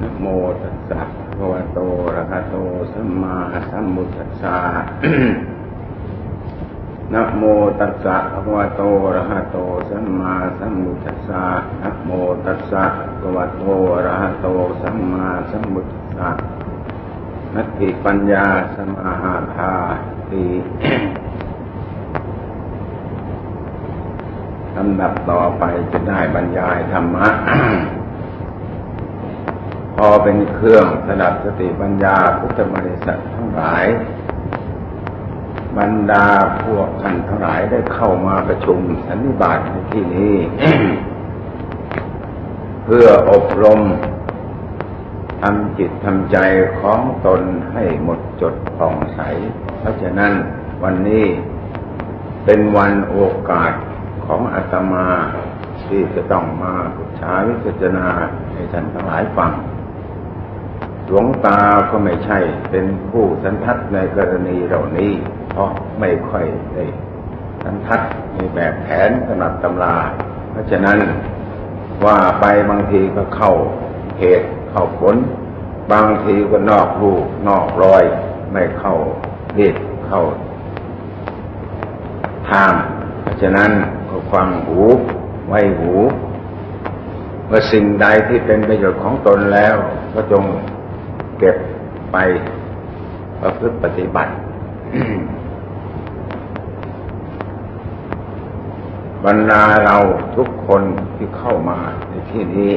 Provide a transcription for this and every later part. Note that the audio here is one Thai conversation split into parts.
นะโมตัสสะภะคะวะโตอะระหะโตสัมมาสัมพุทธัสสะนะโมตัสสะภะคะวะโตอะระหะโตสัมมาสัมพุทธัสสะนะโมตัสสะภะคะวะโตอะระหะโตสัมมาสัมพุทธัสสะนัตถิปัญญาสมาหาภาติลำดับต่อไปจะได้บรรยายธรรมะ พอเป็นเครื่องสดับสติปัญญาพุทธบริษัททั้งหลาย บรรดาพวกท่านทั้งหลายได้เข้ามาประชุมสันนิบาตในที่นี้ เพื่ออบรมทำจิตทำใจของตนให้หมดจดผ่องใส เพราะฉะนั้นวันนี้เป็นวันโอกาสของอาตมาที่จะต้องมาปรึกษาวิจารณาให้ท่านทั้งหลายฟัง หลวงตาก็ไม่ใช่เป็นผู้สันทัดในกรณีเหล่านี้ เพราะไม่ค่อยได้สันทัดในแบบแผนสำหรับตำรา เพราะฉะนั้นว่าไปบางทีก็เข้าเหตุเข้าผล บางทีก็นอกรูนอกรอย ไม่เข้าเหตุเข้าทาง เพราะฉะนั้นก็ฟังหูไว้หูเมื่อสิ่งใดที่เป็นประโยชน์ของตนแล้วก็จง เก็บไปประพฤติปฏิบัติ บรรดาเราทุกคนที่เข้ามาในที่นี้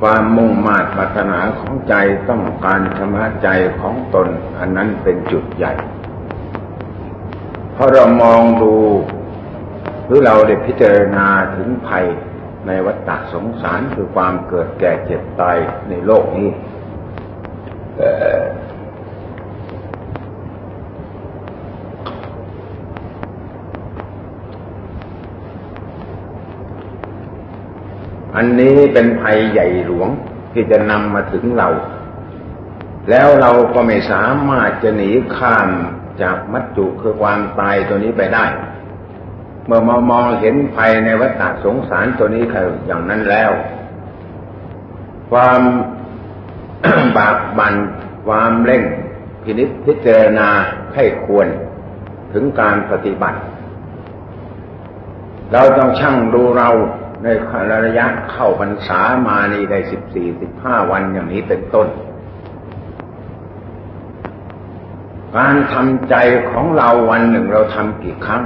ความมุ่งมา่ปรารถนาของใจต้องการชำระใจของตน อันนั้นเป็นจุดใหญ่ เพราะเรามองดู หรือเราได้พิจารณาถึงภัย ในวัฏฏะสงสารคือความเกิดแก่เจ็บตายในโลกนี้อันนี้เป็นภัยใหญ่หลวงที่จะนำมาถึงเรา แล้วเราก็ไม่สามารถจะหนีข้ามจากมัจจุคือความตายตัวนี้ไปได้ เมื่อมามองเห็นภัยในวัฏฏะสงสารตัวนี้คืออย่างนั้นแล้ว ความบากบันความเร่งพินิจพิจารณาให้ควรถึงการปฏิบัติ เราต้องชั่งดูเราในระยะเข้าพรรษามานี่ได้สิบสี่สิบห้าวันอย่างนี้เป็นต้น การทำใจของเราวันหนึ่งเราทำกี่ครั้ง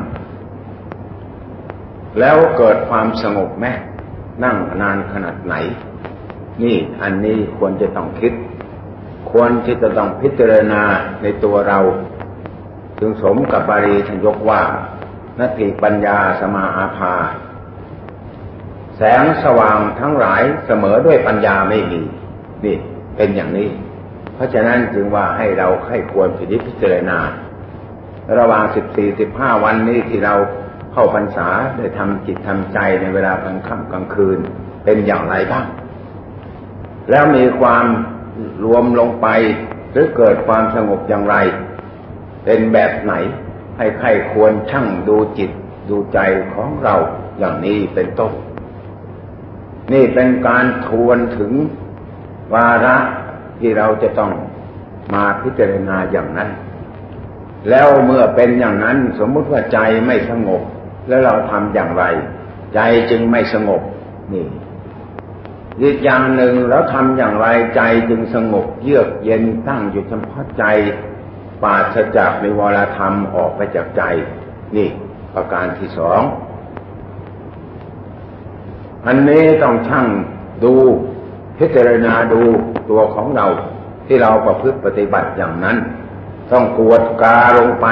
แล้วเกิดความสงบไหมนั่งนานขนาดไหน นี่อันนี้ควรจะต้องคิด ควรที่จะต้องพิจารณาในตัวเรา จึงสมกับบาลีท่านยกว่านาทีปัญญาสมาอาภา แสงสว่างทั้งหลายเสมอด้วยปัญญาไม่มีนี่เป็นอย่างนี้ เพราะฉะนั้นจึงว่าให้เราให้ควรพิจิตพิจารณา ระหว่างสิบสี่สิบห้าวันนี้ที่เรา เข้าพรรษาได้ทำจิตทำใจในเวลากลางค่ำกลางคืน เป็นอย่างไรบ้าง แล้วมีความรวมลงไปหรือเกิดความสงบอย่างไร เป็นแบบไหน ให้ใครควรช่างดูจิตดูใจของเราอย่างนี้เป็นต้น นี่เป็นการทวนถึงวาระที่เราจะต้องมาพิจารณาอย่างนั้น แล้วเมื่อเป็นอย่างนั้นสมมุติว่าใจไม่สงบ แล้วเราทำอย่างไร ใจจึงไม่สงบนี่อีกอย่างหนึ่งแล้วทำอย่างไรใจจึงสงบเยือกเย็นตั้งอยู่เฉพาะใจปราศจากในวรธรรมออกไปจากใจ นี่ประการที่สองอันนี้ต้องช่างดูพิจารณาดูตัวของเราที่เราประพฤติปฏิบัติอย่างนั้น ต้องกวดกาลงไป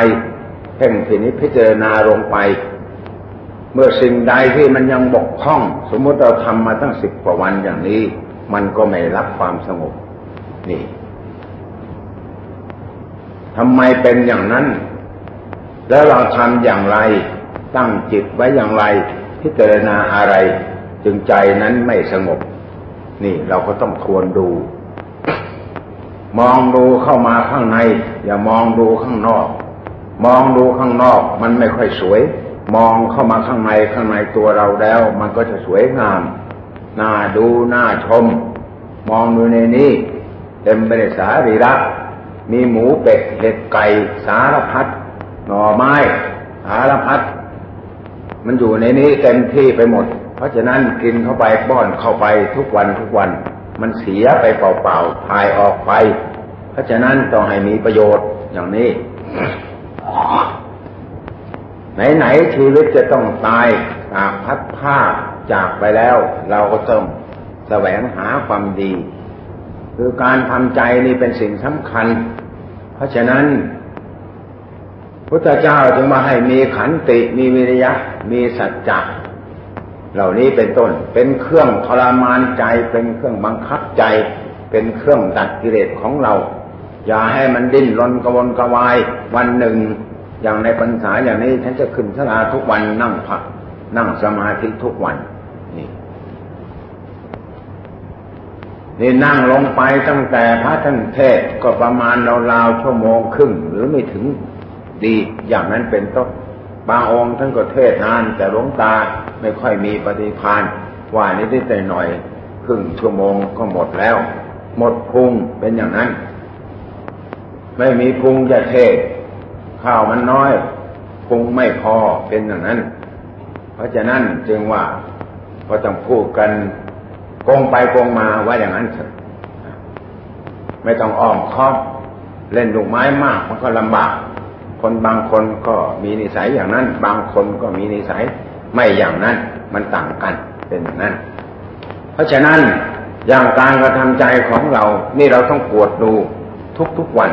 เพ่งพินิจพิจารณาลงไป เมื่อสิ่งใดที่มันยังบกพร่อง สมมติเราทำมาตั้งสิบกว่าวันอย่างนี้ มันก็ไม่รับความสงบ นี่ทำไมเป็นอย่างนั้น แล้วเราทำอย่างไร ตั้งจิตไว้อย่างไร พิจารณาอะไร จึงใจนั้นไม่สงบ นี่เราก็ต้องทวนดู มองดูเข้ามาข้างใน อย่ามองดูข้างนอก มองดูข้างนอกมันไม่ค่อยสวย มองเข้ามาข้างในข้างในตัวเราแล้ว มันก็จะสวยงามน่าดูน่าชม มองดูในนี้เต็มไปด้วยสารีระมีหมูเป็ดเห็ดไก่สารพัดหน่อไม้สารพัดมันอยู่ในนี้เต็มที่ไปหมด เพราะฉะนั้นกินเข้าไปป้อนเข้าไปทุกวันทุกวัน มันเสียไปเปล่าๆพายออกไป เพราะฉะนั้นต้องให้มีประโยชน์อย่างนี้ ไหนๆชีวิตจะต้องตายหากพัดผ้าจากไปแล้ว เราก็ต้องแสวงหาความดี คือการทำใจนี่เป็นสิ่งสำคัญ เพราะฉะนั้นพุทธเจ้าจึงมาให้มีขันติมีวิริยะ มีสัจจะเหล่านี้เป็นต้น เป็นเครื่องทรมานใจ เป็นเครื่องบังคับใจ เป็นเครื่องดัดกิเลสของเรา อย่าให้มันดิ้นรนกระวนกระวาย วันหนึ่ง อย่างในปัญษาอย่างนี้ฉันจะขึ้นชลาทุกวันนั่งพักนั่งสมาธิทุกวัน นี่นี่นั่งลงไปตั้งแต่พระท่านเทศก็ประมาณราวๆชั่วโมงครึ่ง หรือไม่ถึงดีอย่างนั้นเป็นต้นบางองค์ท่านก็เทศนาน แต่หลวงตาไม่ค่อยมีปฏิพานว่านิดๆหน่อยครึ่งชั่วโมงก็หมดแล้ว หมดพุงเป็นอย่างนั้น ไม่มีพุงจะเทศ ข้าวมันน้อยพุงไม่พอเป็นอย่างนั้น เพราะฉะนั้นจึงว่าก็ต้องพูดกันโกงไปโกงมาว่าอย่างนั้นเถอะไม่ต้องอ้อมค้อมเล่นลูกไม้มากมันก็ลำบาก คนบางคนก็มีนิสัยอย่างนั้น บางคนก็มีนิสัยไม่อย่างนั้น มันต่างกันเป็นอย่างนั้น เพราะฉะนั้นอย่างการกระทำใจของเรา นี่เราต้องปวดดูทุกๆวัน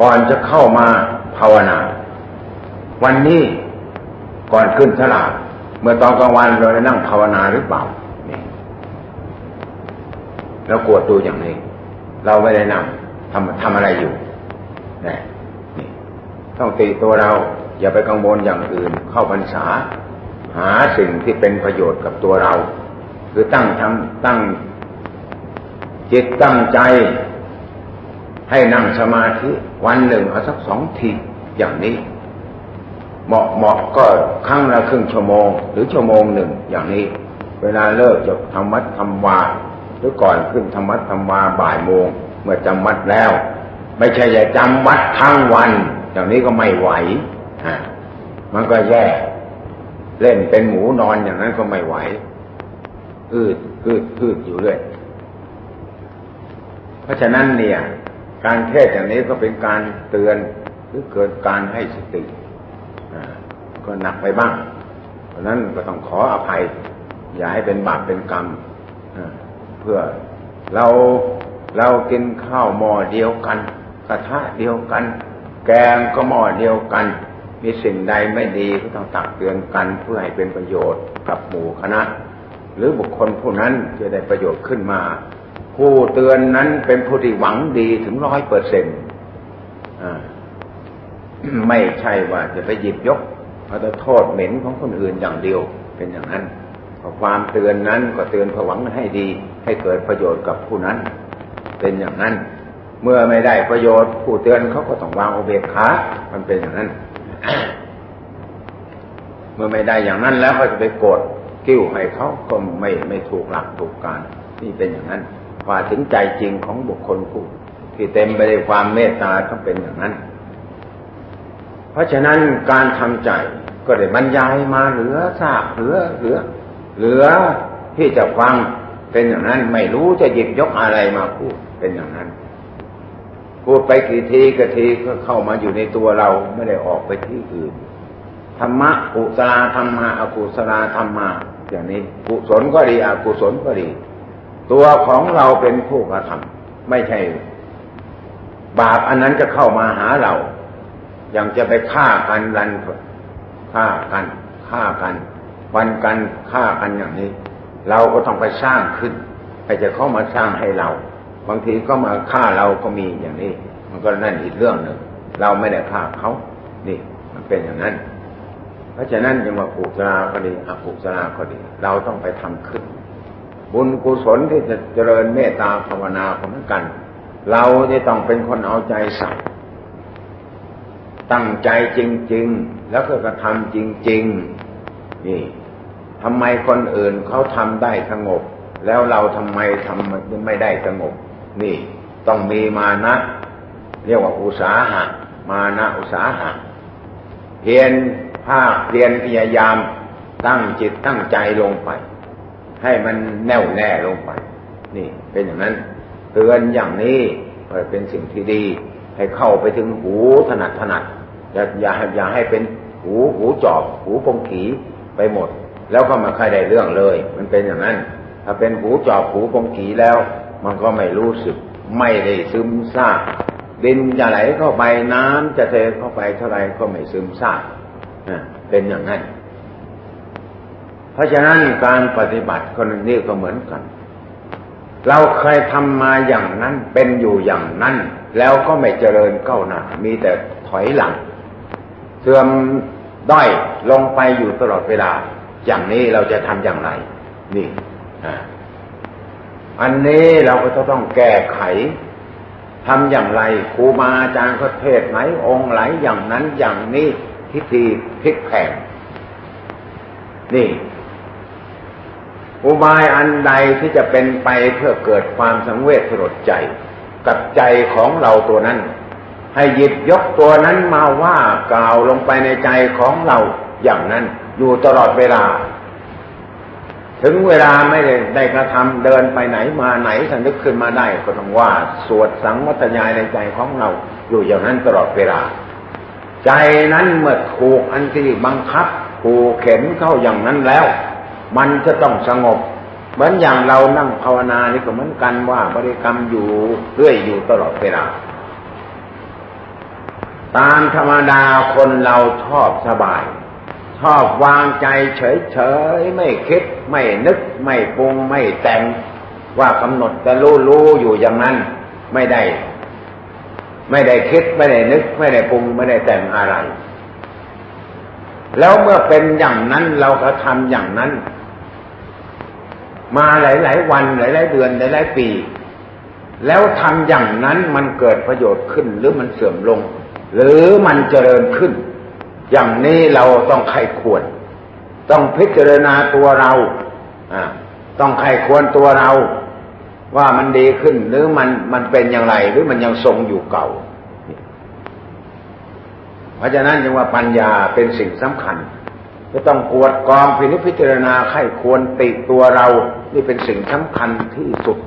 ก่อนจะเข้ามา ภาวนา วันนี้ก่อนขึ้นฉลาดเมื่อตอนกลางวันเราได้นั่งภาวนาหรือเปล่านี่เรากวดดูอย่างนี้ เราไม่ได้นั่งทำทำอะไรอยู่นี่นี่ต้องตีตัวเรา อย่าไปกังวลอย่างอื่น เข้าพรรษา หาสิ่งที่เป็นประโยชน์กับตัวเรา คือตั้งทำตั้งจิตตั้งใจ ให้นั่งสมาธิวันหนึ่งเอาสักสองทีอย่างนี้ เหมาะเหมาะก็ครั้งละครึ่งชั่วโมง หรือชั่วโมงหนึ่งอย่างนี้ เวลาเลิกจบธรรมัดธรรมวาหรือก่อนขึ้นธรรมัดธรรมวาบ่ายโมง เมื่อจำวัดแล้ว ไม่ใช่จะจำวัดทั้งวัน อย่างนี้ก็ไม่ไหวฮะมันก็แย่เล่นเป็นหมูนอนอย่างนั้นก็ไม่ไหวอืดอืดอืดอยู่เรื่อยเพราะฉะนั้นเนี่ย การเทศอย่างนี้ก็เป็นการเตือนหรือเกิดการให้สติก็หนักไปบ้าง เพราะนั้นก็ต้องขออภัย อย่าให้เป็นบาปเป็นกรรมเพื่อเราเรากินข้าวหม้อเดียวกัน กระทะเดียวกัน แกงก็หม้อเดียวกัน มีสิ่งใดไม่ดีก็ต้องตักเตือนกันเพื่อให้เป็นประโยชน์กับหมู่คณะ หรือบุคคลผู้นั้นจะได้ประโยชน์ขึ้นมา ผู้เตือนนั้นเป็นผู้ที่หวังดีถึงร้อยเปอร์เซ็นต์ไม่ใช่ว่าจะไปหยิบยกเอาแต่โทษเหม็นของคนอื่นอย่างเดียวเป็นอย่างนั้นความเตือนนั้นก็เตือนผหวังให้ดี ให้เกิดประโยชน์กับผู้นั้น เป็นอย่างนั้น เมื่อไม่ได้ประโยชน์ ผู้เตือนเขาก็ต้องวางอุเบกขามันเป็นอย่างนั้น เมื่อไม่ได้อย่างนั้นแล้วก็จะไปโกรธกิ้วให้เขาก็ไม่ไม่ถูกหลักถูกการนี่เป็นอย่างนั้น ว่าถึงใจจริงของบุคคลผู้ที่เต็มไปด้วยความเมตตาต้องเป็นอย่างนั้น เพราะฉะนั้นการทำใจก็ได้บรรยายมาเหลือซากเหลือเหลือ เหลือที่จะฟังเป็นอย่างนั้น ไม่รู้จะหยิบยกอะไรมาพูดเป็นอย่างนั้น พูดไปกี่ทีกี่ทีก็เข้ามาอยู่ในตัวเราไม่ได้ออกไปที่อื่นธรรมะกุศลธรรมะอกุศลธรรมะอย่างนี้กุศลก็ดีอกุศลก็ดี ตัวของเราเป็นผู้กระทำไม่ใช่ บาปอันนั้นจะเข้ามาหาเรา อย่างจะไปฆ่ากันรันฆ่ากันฆ่ากันวันกันฆ่ากันอย่างนี้ เราก็ต้องไปสร้างขึ้นไปจะเข้ามาสร้างให้เรา บางทีก็มาฆ่าเราก็มีอย่างนี้ มันก็นั่นอีกเรื่องหนึ่งเราไม่ได้ฆ่าเขา นี่มันเป็นอย่างนั้น เพราะฉะนั้นจึงว่าปุศลาก็ดีอปุศลาก็ดี เราต้องไปทำขึ้น บุญกุศลที่จะเจริญเมตตาภาวนาของกัน เราจะต้องเป็นคนเอาใจใส่ตั้งใจจริง ๆ แล้วก็กระทำจริง ๆ นี่ทำไมคนอื่นเขาทำได้สงบ แล้วเราทำไมทำไม่ได้สงบ นี่ ต้องมีมานะ เรียกว่าอุสาหะ มานะอุสาหะ เพียรภาคเพียรพยายามตั้งจิตตั้งใจลงไป ให้มันแน่วแน่ลงไป นี่เป็นอย่างนั้นเตือนอย่างนี้เป็นสิ่งที่ดี ให้เข้าไปถึงหูถนัดถนัดอย่าอย่าอย่าให้เป็นหูหูจอบ หูปงขีไปหมด แล้วก็มาใครได้เรื่องเลย มันเป็นอย่างนั้น ถ้าเป็นหูจอบหูปงขีแล้ว มันก็ไม่รู้สึก ไม่ได้ซึมซาบดินจะไหลเข้าไปน้ำจะเทเข้าไปเท่าไรก็ไม่ซึมซาบเป็นอย่างนั้น เพราะฉะนั้นการปฏิบัติคนนี้ก็เหมือนกัน เราเคยทำมาอย่างนั้นเป็นอยู่อย่างนั้น แล้วก็ไม่เจริญก้าวหน้ามีแต่ถอยหลัง เสื่อมด้อยลงไปอยู่ตลอดเวลา อย่างนี้เราจะทำอย่างไร นี่อันนี้เราก็จะต้องแก้ไขทำอย่างไรครูบาอาจารย์ก็เทศไหนองค์ไหนอย่างนั้นอย่างนี้พิธีพลิกแผงนี่ อุบายอันใดที่จะเป็นไปเพื่อเกิดความสังเวชสลดใจ กับใจของเราตัวนั้น ให้หยิบยกตัวนั้นมาว่ากล่าวลงไปในใจของเราอย่างนั้น อยู่ตลอดเวลา ถึงเวลาไม่ได้ได้กระทำเดินไปไหนมาไหนถ้านึกขึ้นมาได้ก็ต้องว่า สวดสังวัตยายในใจของเรา อยู่อย่างนั้นตลอดเวลา ใจนั้นเมื่อถูกอันที่บังคับผูกเข็นเข้าอย่างนั้นแล้ว มันจะต้องสงบ เหมือนอย่างเรานั่งภาวนานี่ก็เหมือนกันว่าบริกรรมอยู่เรื่อยอยู่ตลอดเวลาตามธรรมดาคนเราชอบสบาย ชอบวางใจเฉยๆ ไม่คิด ไม่นึก ไม่ปรุง ไม่แต่ง ว่ากำหนดจะรู้รู้อยู่อย่างนั้น ไม่ได้ ไม่ได้คิด ไม่ได้นึก ไม่ได้ปรุง ไม่ได้แต่งอะไร แล้วเมื่อเป็นอย่างนั้นเราก็ทำอย่างนั้น มาหลาย ๆ วันหลาย ๆ เดือนหลาย ๆ ปี แล้วทำอย่างนั้นมันเกิดประโยชน์ขึ้นหรือมันเสื่อมลง หรือมันเจริญขึ้น อย่างนี้เราต้องใครควร ต้องพิจารณาตัวเราต้องใครควรตัวเรา ว่ามันดีขึ้นหรือมันมันเป็นอย่างไร หรือมันยังทรงอยู่เก่า เพราะฉะนั้นจึงว่าปัญญาเป็นสิ่งสำคัญ จะต้องกวดกองพินิจพิจารณาไข้ควรติตัวเรา นี่เป็นสิ่งสำคัญที่สุด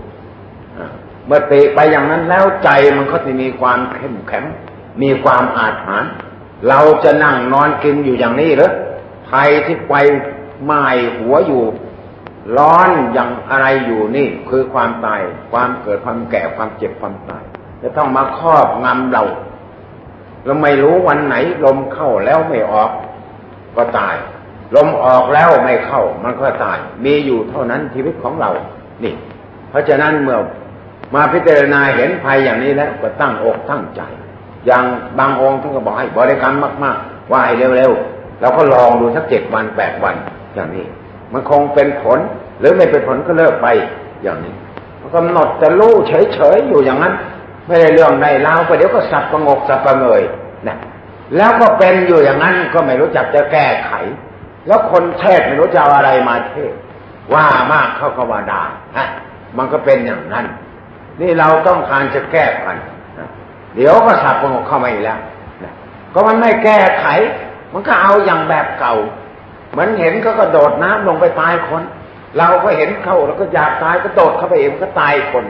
เมื่อติไปอย่างนั้นแล้วใจมันก็จะมีความเข้มแข็ง มีความอาถรรพ์เราจะนั่งนอนกินอยู่อย่างนี้หรือภัยที่ไปไหม้หัวอยู่ ร้อนอย่างอะไรอยู่นี่ คือความตาย ความเกิดความแก่ความเจ็บความตาย จะต้องมาครอบงำเรา เราไม่รู้วันไหนลมเข้าแล้วไม่ออก ก็ตาย ลมออกแล้วไม่เข้ามันก็ตาย มีอยู่เท่านั้นชีวิตของเรา นี่ เพราะฉะนั้นเมื่อมาพิจารณาเห็นภัยอย่างนี้แล้วก็ตั้งอกตั้งใจ อย่างบางองค์ท่านก็บอกให้บริกรรมมากๆ ว่าให้เร็วๆเราก็ลองดูสักเจ็ดวันแปดวันอย่างนี้ มันคงเป็นผล หรือไม่เป็นผลก็เลิกไปอย่างนี้กำหนดจะรู้เฉยๆอยู่อย่างนั้น ไม่ได้เรื่องใดเล่าไปเดี๋ยวก็สับประงกสับประเงย แล้วก็เป็นอยู่อย่างนั้นก็ไม่รู้จักจะแก้ไข แล้วคนเทศไม่รู้จะเอาอะไรมาเทศ ว่ามากเข้าก็ว่าด่าฮะมันก็เป็นอย่างนั้น นี่เราต้องการจะแก้กันเดี๋ยวก็สับปะงกเข้ามาอีกแล้วก็มันไม่แก้ไข มันก็เอาอย่างแบบเก่า เหมือนเห็นก็กระโดดน้ำลงไปตายคน เราก็เห็นเขาแล้วก็อยากตายก็โดดเข้าไปเองก็ตายคน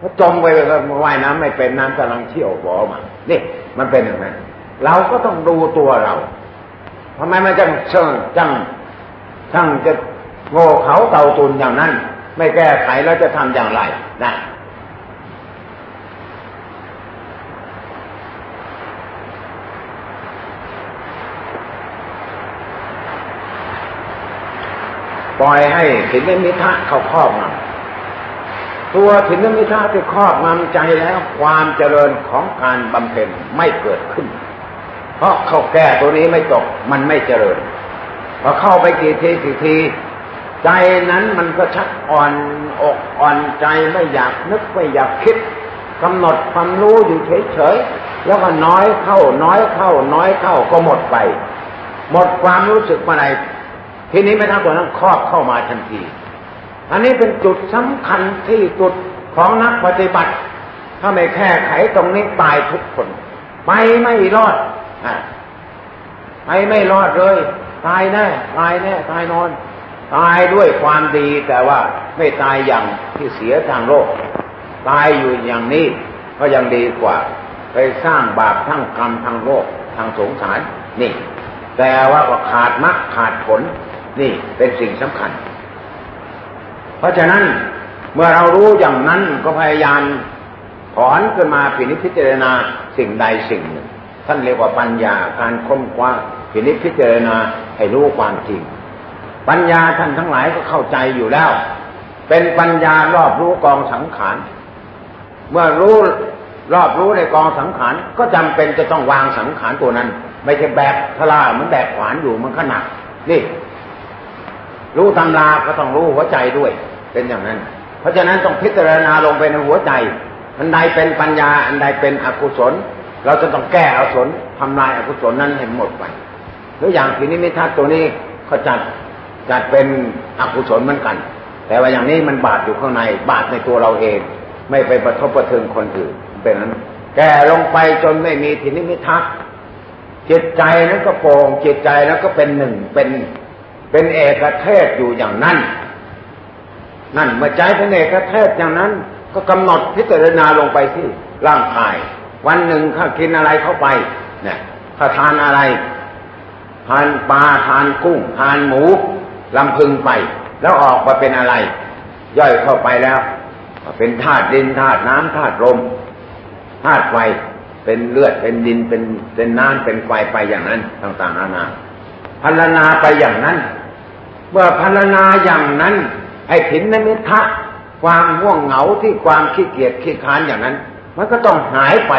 ก็จมไปว่ายน้ำไม่เป็นน้ำกำลังเชี่ยวบ่อมานี่มันเป็นอย่างนั้น เราก็ต้องดูตัวเราทำไมมันจังเชิงจังช่างจะโง่เขาเต่าตุนอย่างนั้น ไม่แก้ไขแล้วจะทำอย่างไรนะปล่อยให้ถินมิทะเขาครอบงำตัวถินมิทะที่ครอบงำใจแล้วความเจริญของการบำเพ็ญไม่เกิดขึ้น เพราะเขาแก้ตัวนี้ไม่ตกมันไม่เจริญพอเข้าไปกี่ทีกี่ที ใจนั้นมันก็ชักอ่อนอกอ่อนใจไม่อยากนึกไม่อยากคิดกำหนดความรู้อยู่เฉยๆแล้วก็น้อยเข้า น้อยเข้า น้อยเข้าก็หมดไป หมดความรู้สึกมาไหนทีนี้ไม่ทั้งตัวนั้นครอบเข้ามาทันที อันนี้เป็นจุดสำคัญที่จุดของนักปฏิบัติ ถ้าไม่แค่ไขตรงนี้ตายทุกคน ไปไม่รอด ไปไม่รอดเลย ตายแน่ตายแน่ตายนอน ตายด้วยความดีแต่ว่าไม่ตายอย่างที่เสียทางโลก ตายอยู่อย่างนี้ก็ยังดีกว่า ไปสร้างบาปทั้งกรรมทางโลกทางสงสารนี่ แต่ว่าก็ขาดมรรคขาดผล นี่เป็นสิ่งสำคัญ เพราะฉะนั้นเมื่อเรารู้อย่างนั้นก็พยายามถอนขึ้นมาพินิจพิจารณาสิ่งใดสิ่งหนึ่ง ท่านเรียกว่าปัญญาการค้นคว้าพินิจพิจารณาให้รู้ความจริง ปัญญาท่านทั้งหลายก็เข้าใจอยู่แล้ว เป็นปัญญารอบรู้กองสังขารเมื่อรู้รอบรู้ในกองสังขารก็จำเป็นจะต้องวางสังขารตัวนั้น ไม่ใช่แบกทลาเหมือนแบกขวานอยู่มันขนักนี่ รู้ตำราก็ต้องรู้หัวใจด้วย เป็นอย่างนั้น เพราะฉะนั้นต้องพิจารณาลงไปในหัวใจ อันใดเป็นปัญญา อันใดเป็นอกุศล เราจะต้องแก้อกุศลทำลายอกุศลนั้นให้หมดไปหรืออย่างทีนี้มิทัศตัวนี้เขาจัดจัดเป็นอกุศลเหมือนกัน แต่ว่าอย่างนี้มันบาดอยู่ข้างในบาดในตัวเราเอง ไม่ไปประทบประเทือนคนอื่นเป็นนั้น แก่ลงไปจนไม่มีทีนิมิทัศจิตใจนั้นก็โปร่งจิตใจแล้วก็เป็นหนึ่งเป็นเป็นเอกเทศอยู่อย่างนั้น นั่นเมื่อใจเป็นเอกเทศอย่างนั้น ก็กำหนดพิจารณาลงไปที่ร่างกาย วันหนึ่งเขากินอะไรเข้าไปเนี่ยข้าทานอะไร ทานปลาทานกุ้ง ทานหมูลำพึงไป แล้วออกมาเป็นอะไร ย่อยเข้าไปแล้ว เป็นธาตุดินธาตุน้ำธาตุลมธาตุไฟเป็นเลือดเป็นดินเป็นเป็นน้ำเป็นไฟไปอย่างนั้นต่างๆนานาพัลนาไปอย่างนั้น เมื่อพัลนาอย่างนั้น ไอ้ถินนมิทะความง่วงเหงาที่ความขี้เกียจขี้ค้านอย่างนั้น มันก็ต้องหายไป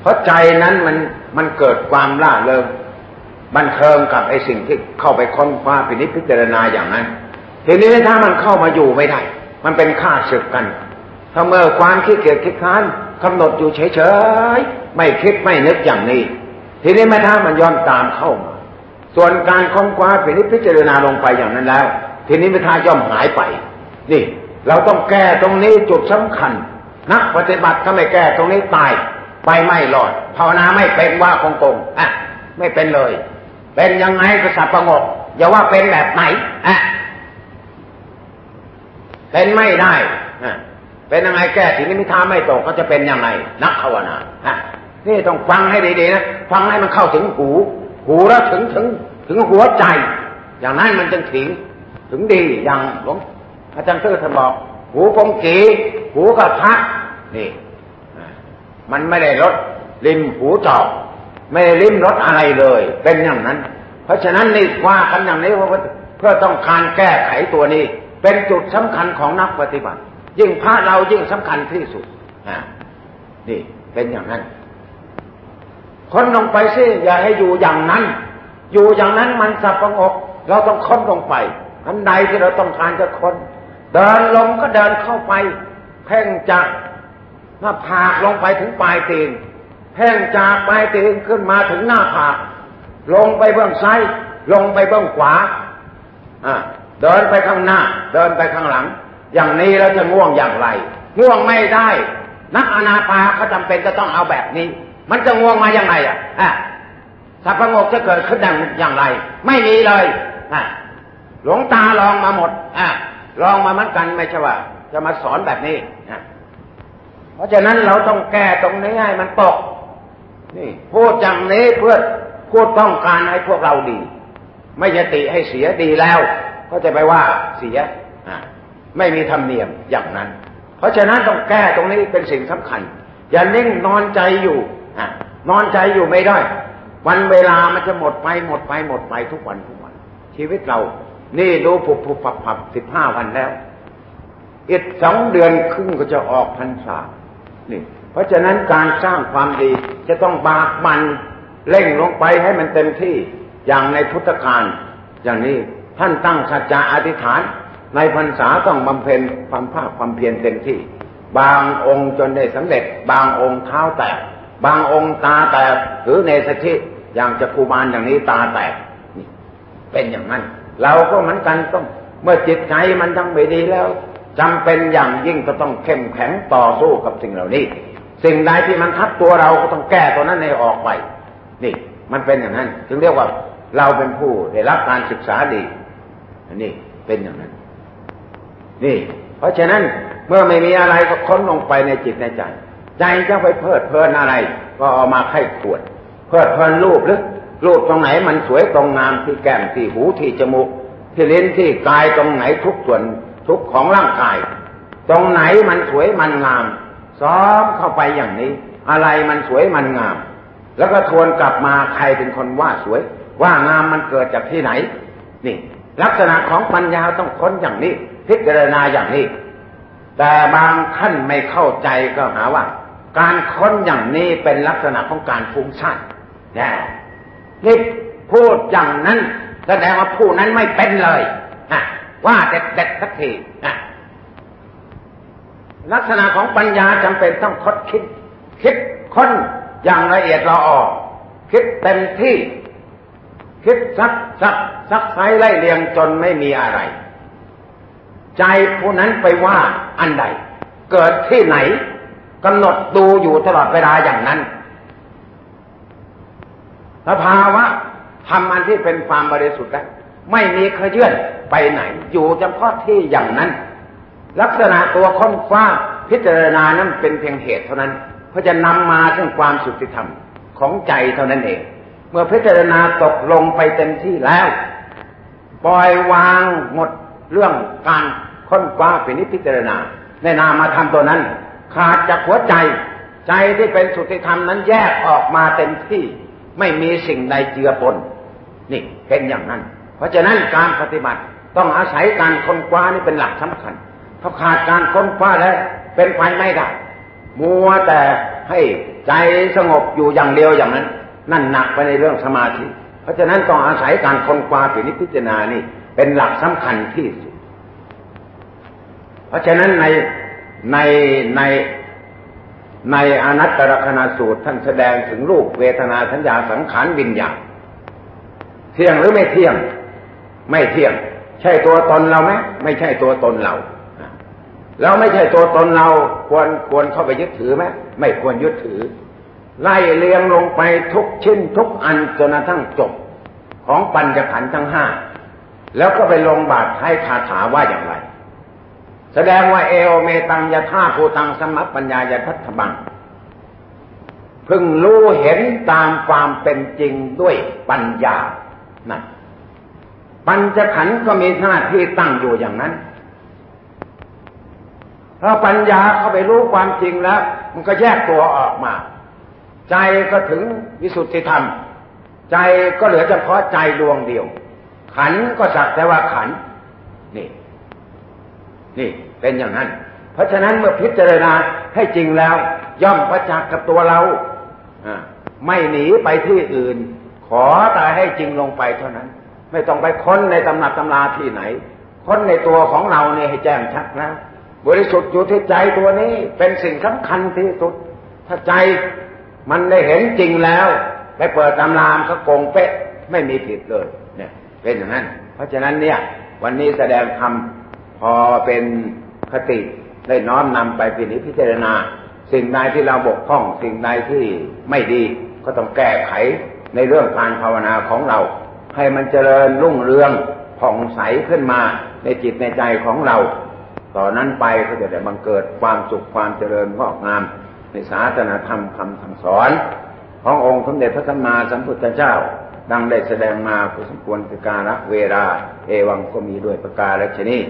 เพราะใจนั้นมันมันเกิดความล่าเริงบันเทิงกับไอ้สิ่งที่เข้าไปค้นคว้าพินิจพิจารณาอย่างนั้นทีนี้ถ้ามันเข้ามาอยู่ไม่ได้ มันเป็นข้าศึกกันถ้าเมื่อความขี้เกียจขี้ค้านกำหนดอยู่เฉยๆไม่คิดไม่นึกอย่างนี้ ทีนี้แม่ท้ามันย้อนตามเข้ามา ส่วนการค้นคว้าพินิจพิจารณาลงไปอย่างนั้นแล้ว ทีนี้แม่ท้าย่อมหายไป นี่ เราต้องแก้ตรงนี้จุดสำคัญ นักปฏิบัติถ้าไม่แก้ตรงนี้ตายไปไม่รอดภาวนาไม่เป็นว่าคงคงอะไม่เป็นเลย เป็นยังไงก็สับประงกอย่าว่าเป็นแบบไหนอะเป็นไม่ได้อะเป็นยังไงแก้ทีนี้มิทาไม่ตกก็จะเป็นยังไงนักภาวนาฮะนี่ต้องฟังให้ดีๆนะฟังให้มันเข้าถึงหู หูแล้วถึงถึงถึงหัวใจ อย่างนั้นมันจึงถึง ถึงดีอย่างหลวงอาจารย์เตื้อท่านบอก หูกงกีหูกระทะนี่มันไม่ได้ลดริมหูจอบไม่ได้ริมรถอะไรเลย เป็นอย่างนั้น เพราะฉะนั้นนี่ว่ากันอย่างนี้ว่าเพื่อต้องการแก้ไขตัวนี้ เป็นจุดสำคัญของนักปฏิบัติ ยิ่งพระเรายิ่งสำคัญที่สุดนี่เป็นอย่างนั้นค้นลงไปสิอย่าให้อยู่อย่างนั้น อยู่อย่างนั้นมันสับประงกเราต้องค้นลงไปอันใดที่เราต้องการจะค้น เดินลงก็เดินเข้าไป เพ่งจากหน้าผากลงไปถึงปลายเตีนเพ่งจากปลายเตีนขึ้นมาถึงหน้าผาก ลงไปเบื้องซ้ายลงไปเบื้องขวาเดินไปข้างหน้า เดินไปข้างหลัง อย่างนี้แล้วจะง่วงอย่างไร ง่วงไม่ได้ นักอนาปาเขาจาเป็นจะต้องเอาแบบนี้ มันจะง่วงมาอย่างไรอะอะสัพพงกจะเกิดขึ้นอย่างไร ไม่มีเลยอะหลวงตาลองมาหมดอะ ลองมาเหมือนกันไม่ใช่ว่า จะมาสอนแบบนี้อะเพราะฉะนั้นเราต้องแก้ตรงนี้ให้มันตก นี่พูดอย่างนี้เพื่อพูดต้องการให้พวกเราดี ไม่ยติให้เสียดีแล้ว ก็จะไปว่าเสียไม่มีธรรมเนียมอย่างนั้น เพราะฉะนั้นต้องแก้ตรงนี้เป็นสิ่งสำคัญ อย่านิ่งนอนใจอยู่อนอนใจอยู่ไม่ได้ วันเวลามันจะหมดไปหมดไปหมดไปทุกวันทุกวัน ชีวิตเรา นี่ดูผุบผุบผับผับสิบห้าวันแล้วอีกสองเดือนครึ่งก็จะออกพรรษานี่เพราะฉะนั้นการสร้างความดีจะต้องบากมันเร่งลงไปให้มันเต็มที่อย่างในพุทธการอย่างนี้ท่านตั้งสัจจะอธิษฐาน ในพรรษาต้องบำเพ็ญความภาคความเพียรเต็มที่ บางองค์จนได้สำเร็จ บางองค์เท้าแตก บางองค์ตาแตกหรือเนสชิอย่างจะกูบาลอย่างนี้ตาแตกนี่เป็นอย่างนั้น เราก็เหมือนกันต้อง เมื่อจิตใจมันยังไม่ดีแล้วจำเป็นอย่างยิ่งก็ต้องเข้มแข็งต่อสู้กับสิ่งเหล่านี้ สิ่งใดที่มันทับตัวเราก็ต้องแก้ตัวนั้นให้ออกไป นี่ มันเป็นอย่างนั้นจึงเรียกว่าเราเป็นผู้ได้รับการศึกษาดีนี่เป็นอย่างนั้น นี่ เพราะฉะนั้นเมื่อไม่มีอะไรก็ค้นลงไปในจิตในใจ ใจจะไปเพลิดเพลินอะไร ก็เอามาไข้ขวด เพลิดเพลินรูปหรือ รูปตรงไหนมันสวยตรงงามที่แก้มที่หูที่จมูก ที่ลิ้นที่กายตรงไหนทุกส่วนทุกของร่างกาย ตรงไหนมันสวยมันงามซ้อมเข้าไปอย่างนี้ อะไรมันสวยมันงาม แล้วก็ทวนกลับมาใครเป็นคนว่าสวย ว่างามมันเกิดจากที่ไหน นี่ ลักษณะของปัญญาต้องค้นอย่างนี้ พิจารณาอย่างนี้ แต่บางท่านไม่เข้าใจก็หาว่า การค้นอย่างนี้เป็นลักษณะของการฟุ้งซ่านนี่ นี่พูดอย่างนั้นแสดงว่าผู้นั้นไม่เป็นเลยนะว่าเด็ดเด็ดสักทีนะลักษณะของปัญญาจำเป็นต้องคดคิด คิดค้นอย่างละเอียดละออคิดเต็มที่ คิดซักซักซักไซไล่เรียงจนไม่มีอะไร ใจผู้นั้นไปว่าอันใด เกิดที่ไหนกำหนดดูอยู่ตลอดเวลาอย่างนั้น สภาวะทำอันที่เป็นความบริสุทธิ์แล้วไม่มีเคยื่อนไปไหน อยู่เฉพาะที่อย่างนั้น ลักษณะตัวค้นคว้าพิจารณานั้นเป็นเพียงเหตุเท่านั้น เพื่อจะนำมาซึ่งความสุติธรรมของใจเท่านั้นเอง เมื่อพิจารณาตกลงไปเต็มที่แล้ว ปล่อยวางหมดเรื่องการค้นคว้าเป็นนิพิจารณา ในนามาทำตัวนั้น ขาดจากหัวใจ ใจที่เป็นสุติธรรมนั้นแยกออกมาเต็มที่ ไม่มีสิ่งใดเจือปนนี่เป็นอย่างนั้น เพราะฉะนั้นการปฏิบัติต้องอาศัยการค้นคว้านี่เป็นหลักสำคัญถ้าขาดการค้นคว้าแล้วเป็นไปไม่ได้มัวแต่ให้ใจสงบอยู่อย่างเดียวอย่างนั้น นั่นหนักไปในเรื่องสมาธิ เพราะฉะนั้นต้องอาศัยการค้นคว้าปินิพิจารณานี่เป็นหลักสำคัญที่สุด เพราะฉะนั้นในในใน ในอนัตตลกนาสูตรท่านแสดงถึงรูปเวทนาสัญญาสังขารวิญญาณเที่ยงหรือไม่เที่ยง ไม่เที่ยง ใช่ตัวตนเราไหมไม่ใช่ตัวตนเราแล้วไม่ใช่ตัวตนเราควรควรเข้าไปยึดถือไหมไม่ควรยึดถือ ไล่เลียงลงไปทุกชิ้นทุกอันจนกระทั่งจบของปัญจขันธ์ทั้งห้าแล้วก็ไปลงบาทให้คาถาว่าอย่างไร แสดงว่าเอโอเมตังยะธาภูตังสมัปปัญญายทัตบังพึงรู้เห็นตามความเป็นจริงด้วยปัญญานั่นปัญจขันธ์ก็มีหน้าที่ตั้งอยู่อย่างนั้นพอปัญญาเข้าไปรู้ความจริงแล้ว มันก็แยกตัวออกมา ใจก็ถึงวิสุทธิธรรม ใจก็เหลือเฉพาะใจดวงเดียว ขันก็สักแต่ว่าขัน นี่เป็นอย่างนั้น เพราะฉะนั้นเมื่อพิจารณาให้จริงแล้ว ย่อมประจักษ์กับตัวเราไม่หนีไปที่อื่น ขอแต่ให้จริงลงไปเท่านั้น ไม่ต้องไปค้นในตำหนักตำราที่ไหน ค้นในตัวของเราเนี่ยให้แจ้งชัดนะบริสุทธิ์อยู่ที่ใจตัวนี้เป็นสิ่งสำคัญที่สุด ถ้าใจมันได้เห็นจริงแล้ว ไปเปิดตำรามก็โกงเป๊ะไม่มีผิดเลย เนี่ย เป็นอย่างนั้น เพราะฉะนั้นเนี่ย วันนี้แสดงธรรม พอเป็นคติได้น้อมนำไปพิพิจารณา สิ่งใดที่เราบกพร่อง สิ่งใดที่ไม่ดีก็ต้องแก้ไขในเรื่องการภาวนาของเรา ให้มันเจริญรุ่งเรืองผ่องใสขึ้นมาในจิตในใจของเรา ต่อนนั้นไปก็จะได้บังเกิดความสุขความเจริญงอกงาม ในศาสนาธรรมคำสั่งสอน ขององค์สมเด็จพระสัมมาสัมพุทธเจ้า ดังได้แสดงมาผู้สมควรคือการละเวลาเอวังก็มีด้วยประการและชนี้